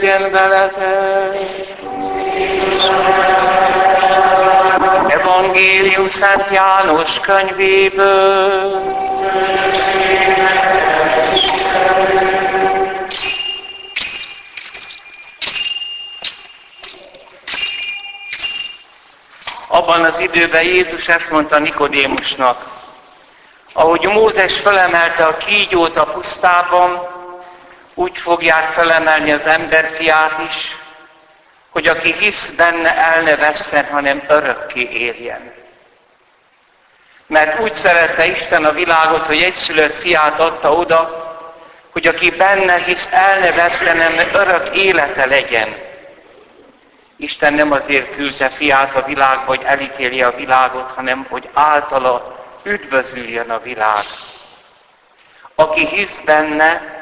legyen veletek. Evangélium Szent János könyvéből. Abban az időben Jézus ezt mondta Nikodémusnak, ahogy Mózes felemelte a kígyót a pusztában, úgy fogják felemelni az emberfiát is, hogy aki hisz benne, el ne vesszen, hanem örökké éljen. Mert úgy szerette Isten a világot, hogy egyszülött fiát adta oda, hogy aki benne hisz, el ne vesszen, hanem örök élete legyen. Isten nem azért küldte fiát a világba, hogy elítélje a világot, hanem hogy általa üdvözüljön a világ. Aki hisz benne,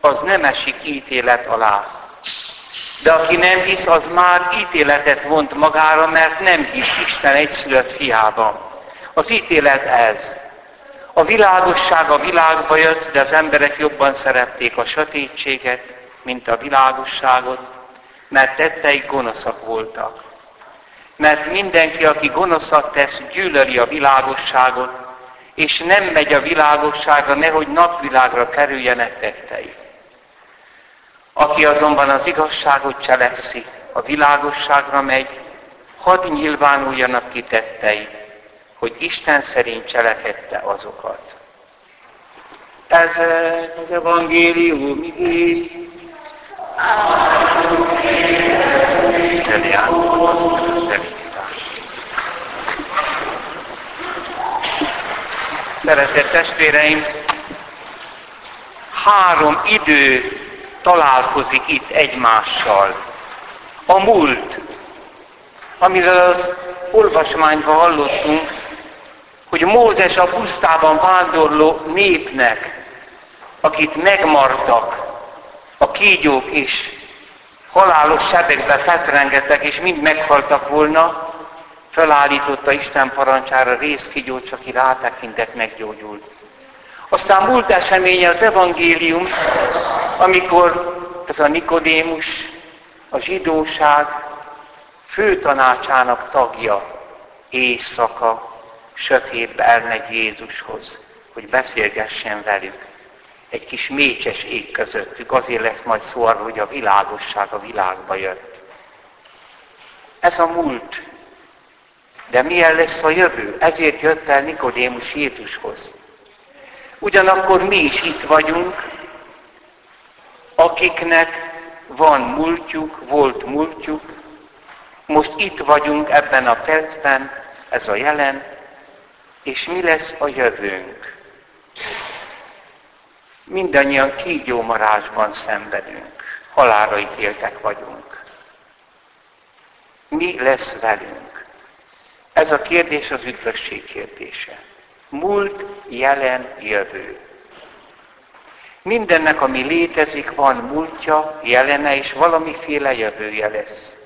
az nem esik ítélet alá. De aki nem hisz, az már ítéletet vont magára, mert nem hisz Isten egyszülött fiában. Az ítélet ez. A világosság a világba jött, de az emberek jobban szerették a sötétséget, mint a világosságot, mert tetteik gonoszak voltak. Mert mindenki, aki gonoszat tesz, gyűlöli a világosságot, és nem megy a világosságra, nehogy napvilágra kerüljenek tettei. Aki azonban az igazságot cselekszi, a világosságra megy, hadd nyilvánuljanak ki tettei, hogy Isten szerint cselekedte azokat. Ez az evangélium igény. Szeretett testvéreim, három idő találkozik itt egymással. A múlt, amiről az olvasmányban hallottunk, hogy Mózes a pusztában vándorló népnek, akit megmartak a kígyók és halálos sebekbe fetrengettek, és mind meghaltak volna, felállította Isten parancsára részkígyót, csak ki rátekintett, meggyógyult. Aztán múlt eseménye az evangélium, amikor ez a Nikodémus, a zsidóság főtanácsának tagja éjszaka sötétbe elmegy Jézushoz, hogy beszélgessen velük. Egy kis mécses ég közöttük, azért lesz majd szó arra, hogy a világosság a világba jött. Ez a múlt. De milyen lesz a jövő? Ezért jött el Nikodémus Jézushoz. Ugyanakkor mi is itt vagyunk, akiknek van múltjuk, volt múltjuk, most itt vagyunk ebben a percben, ez a jelen, és mi lesz a jövőnk? Mindannyian kígyómarásban szenvedünk, halára ítéltek vagyunk. Mi lesz velünk? Ez a kérdés az üdvösség kérdése. Múlt, jelen, jövő. Mindennek, ami létezik, van múltja, jelene, és valamiféle jövője lesz.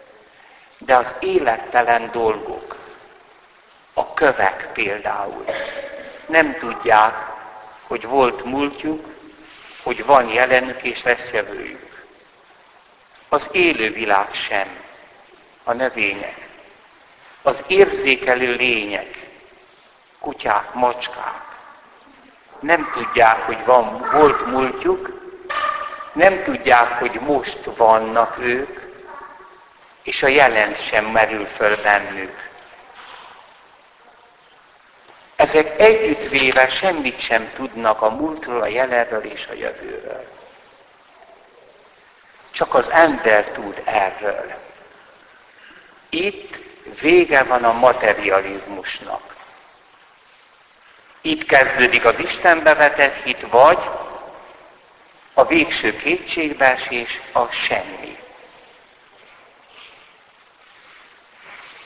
De az élettelen dolgok, a kövek például, nem tudják, hogy volt múltjuk, hogy van jelenük és lesz jövőjük. Az élő világ sem, a növények, az érzékelő lények, kutyák, macskák, nem tudják, hogy van, volt múltjuk, nem tudják, hogy most vannak ők, és a jelen sem merül föl bennük. Ezek együttvéve semmit sem tudnak a múltról, a jelenről és a jövőről. Csak az ember tud erről. Itt vége van a materializmusnak. Itt kezdődik az Istenbe vetett hit, vagy a végső kétségbeesés a semmi.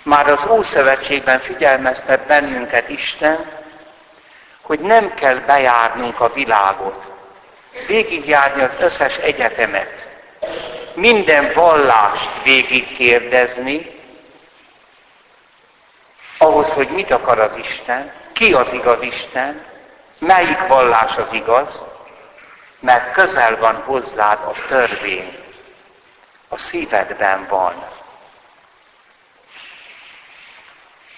Már az Ószövetségben figyelmeztet bennünket Isten, hogy nem kell bejárnunk a világot, végigjárni az összes egyetemet, minden vallást végigkérdezni, ahhoz, hogy mit akar az Isten, ki az igaz Isten, melyik vallás az igaz, mert közel van hozzád a törvény. a szívedben van.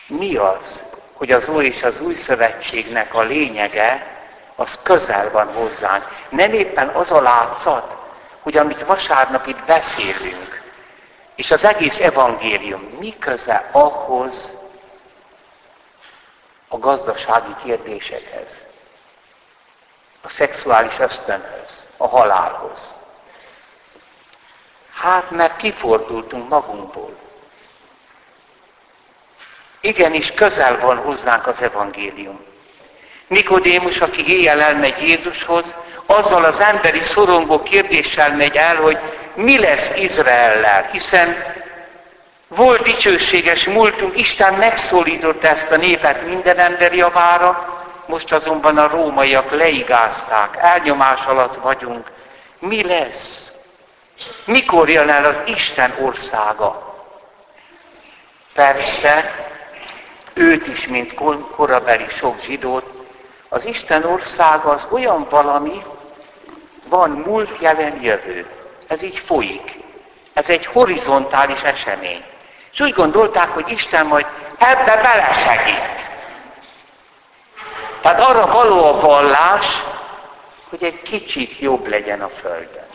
Mi az, hogy az Úr és az Új Szövetségnek a lényege, az közel van hozzánk. Nem éppen az a látszat, hogy amit vasárnap itt beszélünk, és az egész evangélium mi köze ahhoz a gazdasági kérdésekhez, a szexuális ösztönhöz, a halálhoz. Hát, mert kifordultunk magunkból. Igenis közel van hozzánk az evangélium. Nikodémus, aki éjjel elmegy Jézushoz, azzal az emberi szorongó kérdéssel megy el, hogy mi lesz Izraellel, hiszen volt dicsőséges múltunk, Isten megszólította ezt a népet minden ember javára, most azonban a rómaiak leigázták, elnyomás alatt vagyunk. Mi lesz? Mikor jön el az Isten országa? Persze, őt is, mint korabeli sok zsidót, az Isten országa az olyan valami, van múlt, jelen, jövő. Ez így folyik. Ez egy horizontális esemény. És úgy gondolták, hogy Isten majd ebbe belesegít. Tehát arra való a vallás, hogy egy kicsit jobb legyen a Földön.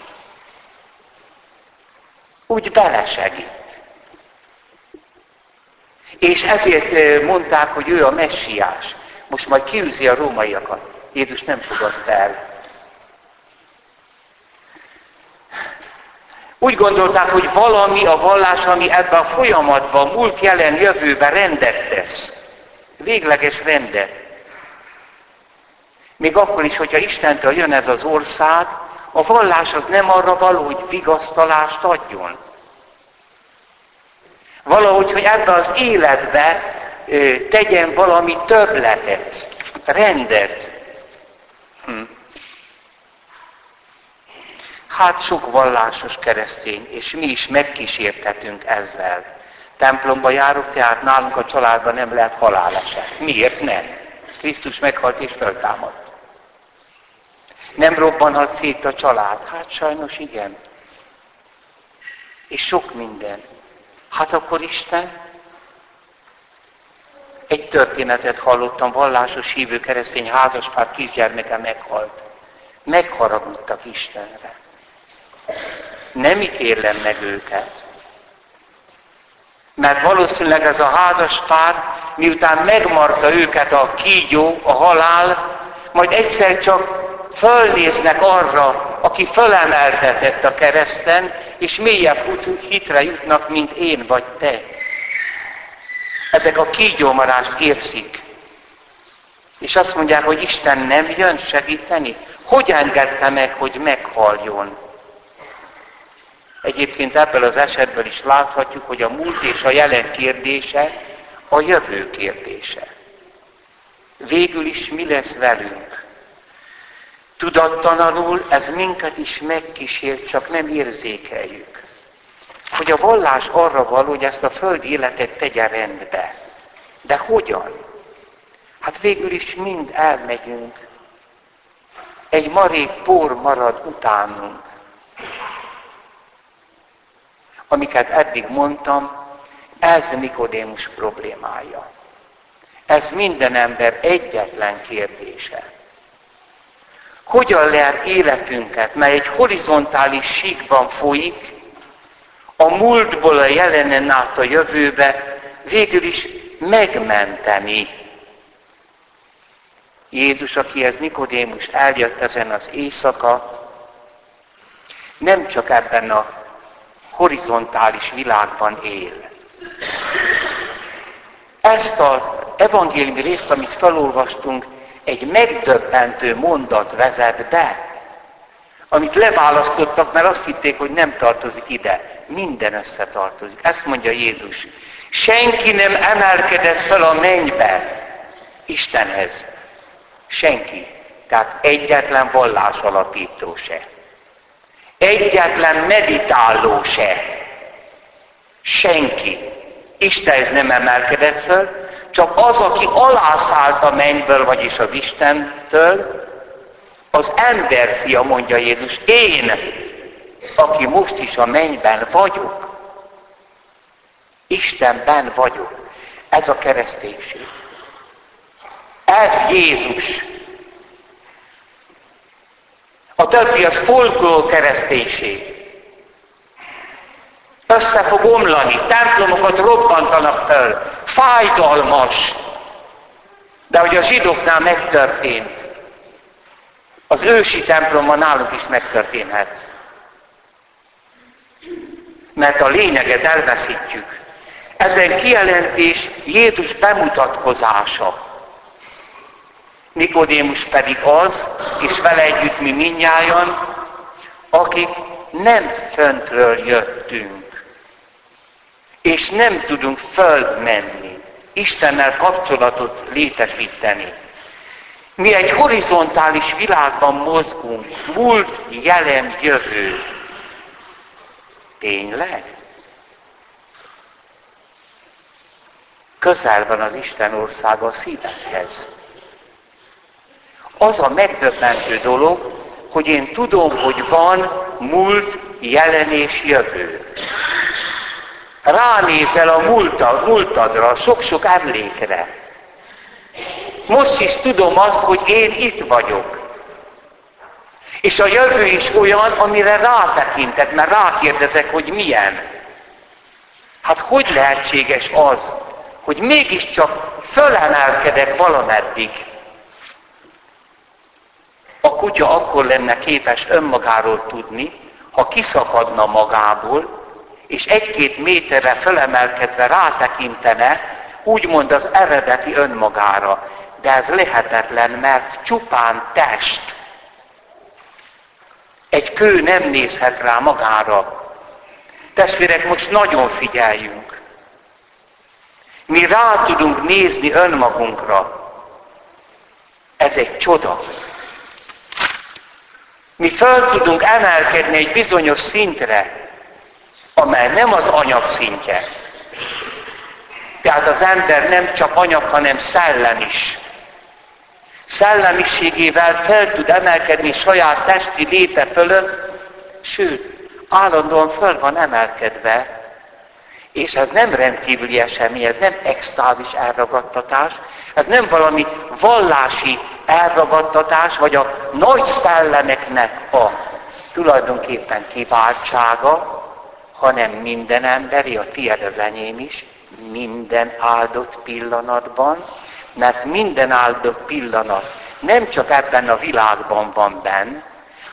Úgy belesegít. És ezért mondták, hogy ő a messiás. Most majd kiűzi a rómaiakat. Jézus nem fogadta el. Úgy gondolták, hogy valami a vallás, ami ebben a folyamatban, múlt, jelen, jövőben rendet tesz. Végleges rendet. Még akkor is, hogyha Istentől jön ez az ország, a vallás az nem arra való, hogy vigasztalást adjon. Valahogy, hogy ebbe az életbe ö, tegyen valami többletet, rendet. Hát sok vallásos keresztény, és mi is megkísértetünk ezzel. Templomba járok, tehát nálunk a családban nem lehet haláleset. Miért nem? Krisztus meghalt és föltámadt. Nem robbanhat szét a család? Hát sajnos igen. És sok minden. Hát akkor Isten? Egy történetet hallottam, vallásos hívő keresztény házaspár kisgyermeke meghalt. Megharagudtak Istenre. Nem ítélem meg őket. Mert valószínűleg ez a házas pár, miután megmarta őket a kígyó, a halál, majd egyszer csak fölnéznek arra, aki fölemeltetett a kereszten, és mélyebb hitre jutnak, mint én vagy te. Ezek a kígyómarást érzik. És azt mondják, hogy Isten nem jön segíteni. Hogy engedte meg, hogy meghaljon? Egyébként ebből az esetben is láthatjuk, hogy a múlt és a jelen kérdése a jövő kérdése. Végül is mi lesz velünk? Tudattalanul ez minket is megkísér, csak nem érzékeljük. Hogy a vallás arra való, hogy ezt a földi életet tegye rendbe. De hogyan? Hát végül is mind elmegyünk. Egy marék por marad utánunk. Amiket eddig mondtam, ez Nikodémus problémája. Ez minden ember egyetlen kérdése. Hogyan lehet életünket, mely egy horizontális síkban folyik, a múltból a jelenen át a jövőbe, végül is megmenteni. Jézus, akihez Nikodémus eljött ezen az éjszaka, nem csak ebben a horizontális világban él. Ezt az evangéliumi részt, amit felolvastunk, egy megdöbbentő mondat vezet be, amit leválasztottak, mert azt hitték, hogy nem tartozik ide. Minden összetartozik. Ezt mondja Jézus. Senki nem emelkedett fel a mennybe Istenhez. Senki. Tehát egyetlen vallás alapító se. Egyetlen meditáló se. Senki. Istenhez nem emelkedett föl, csak az, aki alászállt a mennyből, vagyis az Istentől, az emberfia, mondja Jézus, én. aki most is a mennyben vagyok. Istenben vagyok. Ez a kereszténység. Ez Jézus. A többi az folklór kereszténység. Össze fog omlani, templomokat robbantanak föl, fájdalmas. De hogy a zsidóknál megtörtént, az ősi templomban náluk is megtörténhet. Mert a lényeget elveszítjük. Ezen kijelentés Jézus bemutatkozása. Nikodémus pedig az, és vele együtt mi minnyájan, akik nem föntről jöttünk, és nem tudunk fölmenni, Istennel kapcsolatot létesíteni. Mi egy horizontális világban mozgunk, múlt, jelen, jövő. Tényleg? Közel van az Isten országa a szívekhez. Az a megdöbbentő dolog, hogy én tudom, hogy van múlt, jelen és jövő. Ránézel a múltad, múltadra, sok-sok emlékre. Most is tudom azt, hogy én itt vagyok. És a jövő is olyan, amire rátekintek, mert rákérdezek, hogy milyen. Hát hogy lehetséges az, hogy mégiscsak fölemelkedek valameddig? A kutya akkor lenne képes önmagáról tudni, ha kiszakadna magából, és egy-két méterre fölemelkedve rátekintene, úgymond az eredeti önmagára. De ez lehetetlen, mert csupán test. Egy kő nem nézhet rá magára. Testvérek, most nagyon figyeljünk. Mi rá tudunk nézni önmagunkra. Ez egy csoda. Mi föl tudunk emelkedni egy bizonyos szintre, amely nem az anyag szintje. Tehát az ember nem csak anyag, hanem szellem is. Szellemiségével fel tud emelkedni saját testi léte fölött, sőt, állandóan föl van emelkedve, és ez nem rendkívüli esemény, ez nem extázis elragadtatás, ez nem valami vallási elragadtatás, vagy a nagy szellemeknek a tulajdonképpen kiváltsága, hanem minden emberi, a tiéd az enyém is, minden áldott pillanatban, mert minden áldott pillanat nem csak ebben a világban van benn,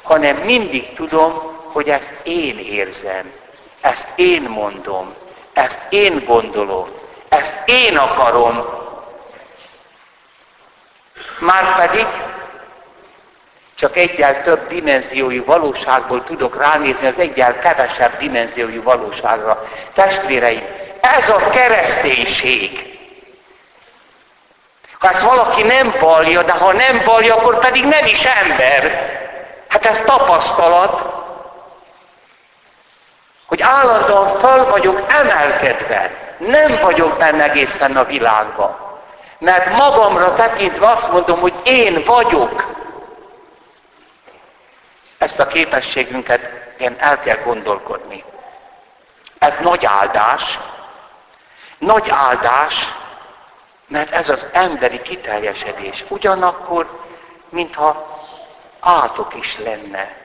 hanem mindig tudom, hogy ezt én érzem, ezt én mondom, ezt én gondolom, ezt én akarom. Márpedig csak egyel több dimenziójú valóságból tudok ránézni az egyel kevesebb dimenziójú valóságra. Testvéreim, ez a kereszténység. Ha ezt valaki nem vallja, de ha nem vallja, akkor pedig nem is ember. Hát ez tapasztalat, hogy állandóan föl vagyok emelkedve, nem vagyok benne egészen a világban. Mert magamra tekintve azt mondom, hogy én vagyok. Ezt a képességünket én el kell gondolkodni. Ez nagy áldás, nagy áldás, mert ez az emberi kiteljesedés. Ugyanakkor, mintha átok is lenne.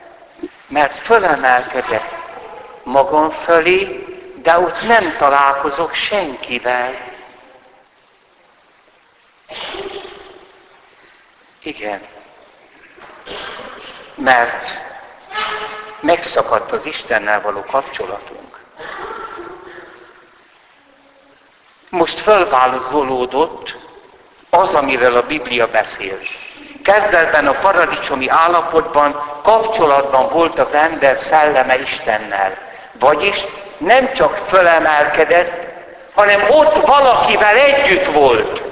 Mert fölemelkedek magam fölé, de ott nem találkozok senkivel. Igen. Mert megszakadt az Istennel való kapcsolatunk. Most fölvállalódott az, amiről a Biblia beszél. Kezdetben a paradicsomi állapotban kapcsolatban volt az ember szelleme Istennel. Vagyis nem csak fölemelkedett, hanem ott valakivel együtt volt.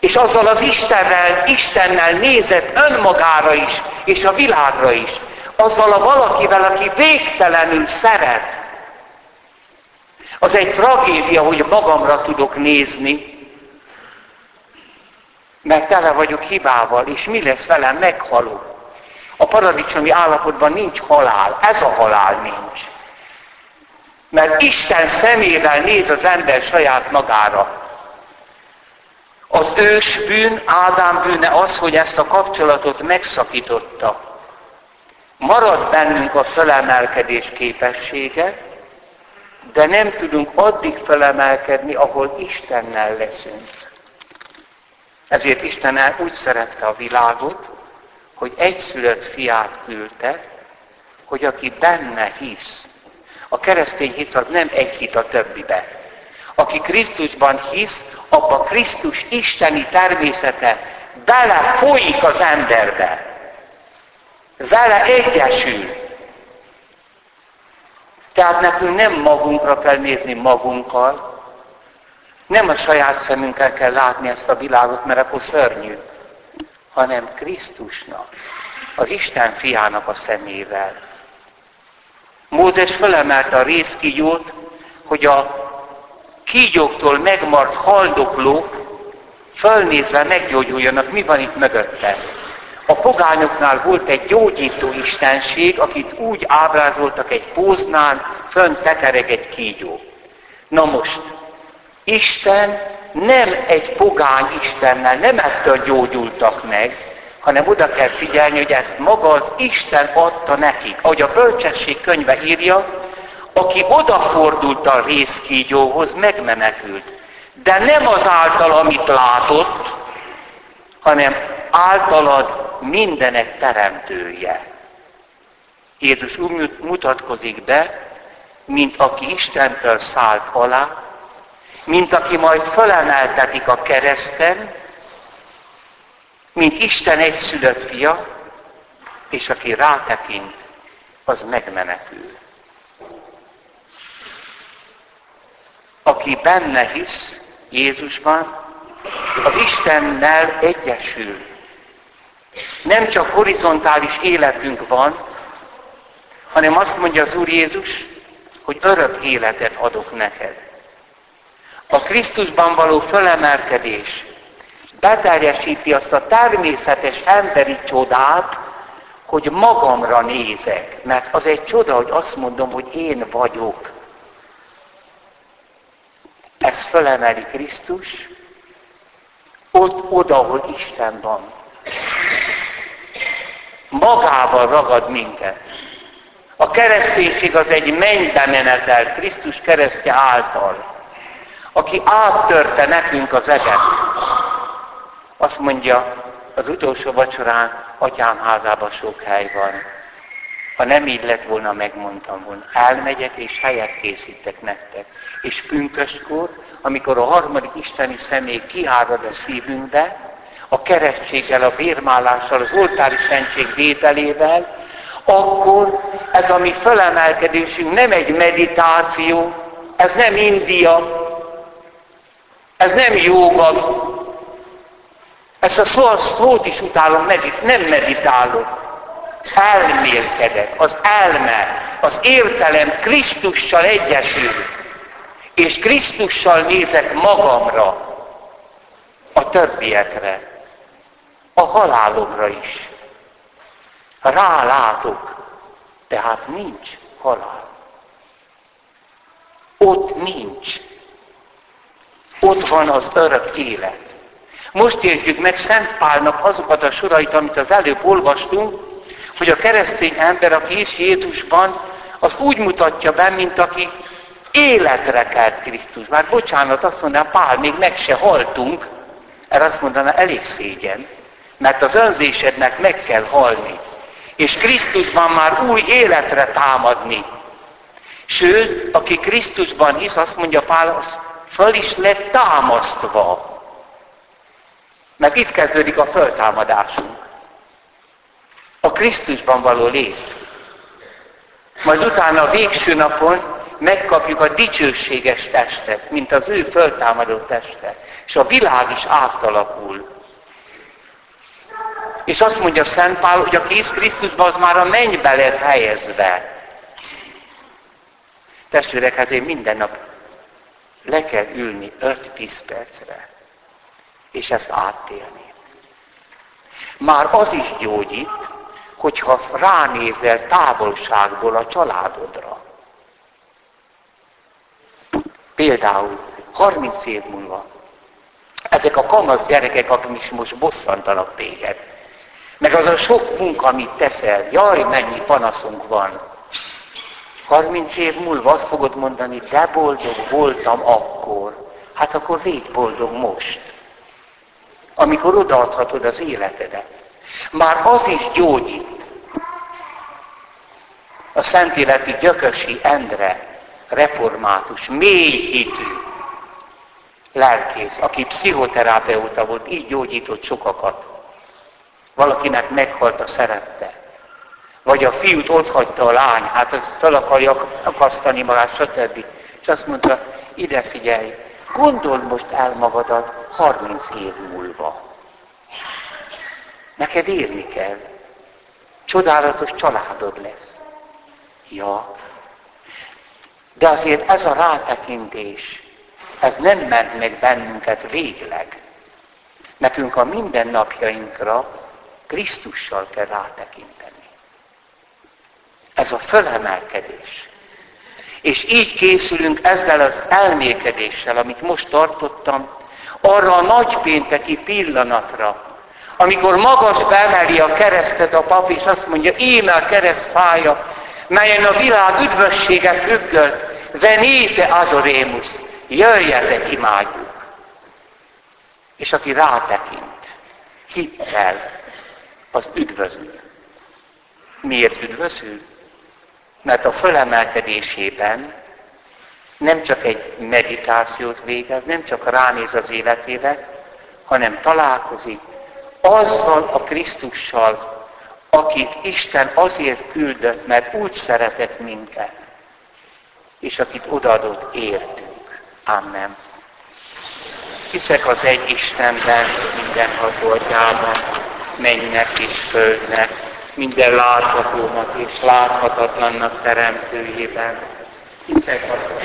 És azzal az Istennel, Istennel nézett önmagára is, és a világra is. Azzal a valakivel, aki végtelenül szeret. Az egy tragédia, hogy magamra tudok nézni, mert tele vagyok hibával, és mi lesz velem, meghalok. A paradicsomi állapotban nincs halál, ez a halál nincs. Mert Isten szemével néz az ember saját magára. Az ős bűn, Ádám bűne az, hogy ezt a kapcsolatot megszakította. Marad bennünk a felemelkedés képessége, de nem tudunk addig felemelkedni, ahol Istennel leszünk. Ezért Isten úgy szerette a világot, hogy egyszülött fiát küldte, hogy aki benne hisz, a keresztény hisz az nem egy hit a többibe. Aki Krisztusban hisz, abba Krisztus isteni természete belefolyik az emberbe. Vele egyesül. Tehát nekünk nem magunkra kell nézni magunkkal, nem a saját szemünkkel kell látni ezt a világot, mert akkor szörnyű, hanem Krisztusnak, az Isten fiának a szemével. Mózes felemelte a részkígyót, hogy a kígyóktól megmart haldoklók fölnézve meggyógyuljanak, mi van itt mögötte. A pogányoknál volt egy gyógyító istenség, akit úgy ábrázoltak egy póznál, fönn tekereg egy kígyó. Na most, Isten nem egy pogány Istennel, nem ettől gyógyultak meg, hanem oda kell figyelni, hogy ezt maga az Isten adta nekik. Ahogy a bölcsesség könyve írja, aki odafordult a részkígyóhoz, megmenekült. De nem az által, amit látott, hanem általad mindenek teremtője. Jézus úgy mutatkozik be, mint aki Istentől szállt alá, mint aki majd felemeltetik a kereszten, mint Isten egyszülött fia, és aki rátekint, az megmenekül. Aki benne hisz Jézusban, az Istennel egyesül. Nem csak horizontális életünk van, hanem azt mondja az Úr Jézus, hogy örök életet adok neked. A Krisztusban való fölemelkedés beteljesíti azt a természetes emberi csodát, hogy magamra nézek. Mert az egy csoda, hogy azt mondom, hogy én vagyok. Ez fölemeli Krisztus, ott oda, ahol Isten van. Magával ragad minket. A kereszténység az egy mennybe menetel Krisztus keresztje által aki áttörte nekünk az eget. Azt mondja az utolsó vacsorán, atyám házában sok hely van. Ha nem így lett volna, megmondtam volna. Elmegyek és helyet készítek nektek. És pünköstkor, amikor a harmadik isteni személy kiárad a szívünkbe, a keresztséggel, a bérmálással, az oltári szentség vételével, akkor ez a mi fölemelkedésünk nem egy meditáció, ez nem India, ez nem jóga. Ezt a szót is utálom, medit, nem meditálok. Elmélkedek. Az elme, az értelem Krisztussal egyesül. És Krisztussal nézek magamra, a többiekre, a halálomra is. Rálátok, tehát nincs halál. Ott nincs ott van az örök élet. Most értjük meg Szent Pálnak azokat a sorait, amit az előbb olvastunk, hogy a keresztény ember, aki is Jézusban, azt úgy mutatja be, mint aki életre kelt Krisztus. Már bocsánat, azt mondaná Pál, még meg se haltunk, erre azt mondaná, elég szégyen, mert az önzésednek meg kell halni. És Krisztusban már új életre támadni. Sőt, aki Krisztusban hisz, azt mondja Pál, azt föl is lett támasztva. Mert itt kezdődik a föltámadásunk. A Krisztusban való lét. Majd utána a végső napon megkapjuk a dicsőséges testet, mint az ő föltámadó teste. És a világ is átalakul. És azt mondja Szent Pál, hogy a Krisz Krisztusban az már a mennybe lett helyezve. Testvérek, ezért minden nap le kell ülni 5-10 percre, és ezt áttélni. Már az is gyógyít, hogyha ránézel távolságból a családodra. Például 30 év múlva ezek a kamasz gyerekek, akik most bosszantanak téged, meg az a sok munka, amit teszel, jaj, mennyi panaszunk van. 30 év múlva azt fogod mondani, de boldog voltam akkor. Hát akkor légy boldog most. Amikor odaadhatod az életedet. Már az is gyógyít. A Szentéleti Gyökösi Endre, református, mély hitű lelkész, aki pszichoterapeuta volt, így gyógyított sokakat. Valakinek meghalt a szerette. Vagy a fiút ott hagyta a lány, hát az fel akarja akasztani magát, stb. És azt mondta, ide figyelj, gondold most el magadat 30 év múlva. Neked érni kell. Csodálatos családod lesz. Ja. De azért ez a rátekintés, ez nem ment meg bennünket végleg. Nekünk a mindennapjainkra Krisztussal kell rátekinteni. Ez a fölemelkedés. És így készülünk ezzel az elmékedéssel, amit most tartottam, arra a nagypénteki pillanatra, amikor magas emeli a keresztet a pap, és azt mondja, íme a kereszt fája, melyen a világ üdvössége függött, venite adoremus, jöjjetek, imádjuk. És aki rátekint, hittel, az üdvözül. Miért üdvözül? Mert a fölemelkedésében nem csak egy meditációt végez, nem csak ránéz az életére, hanem találkozik azzal a Krisztussal, akit Isten azért küldött, mert úgy szeretett minket, és akit odaadott értünk. Amen. Hiszek az egy Istenben, mindenható atyában, mennek és földnek, minden láthatónak és láthatatlannak teremtőjében. Hiszek az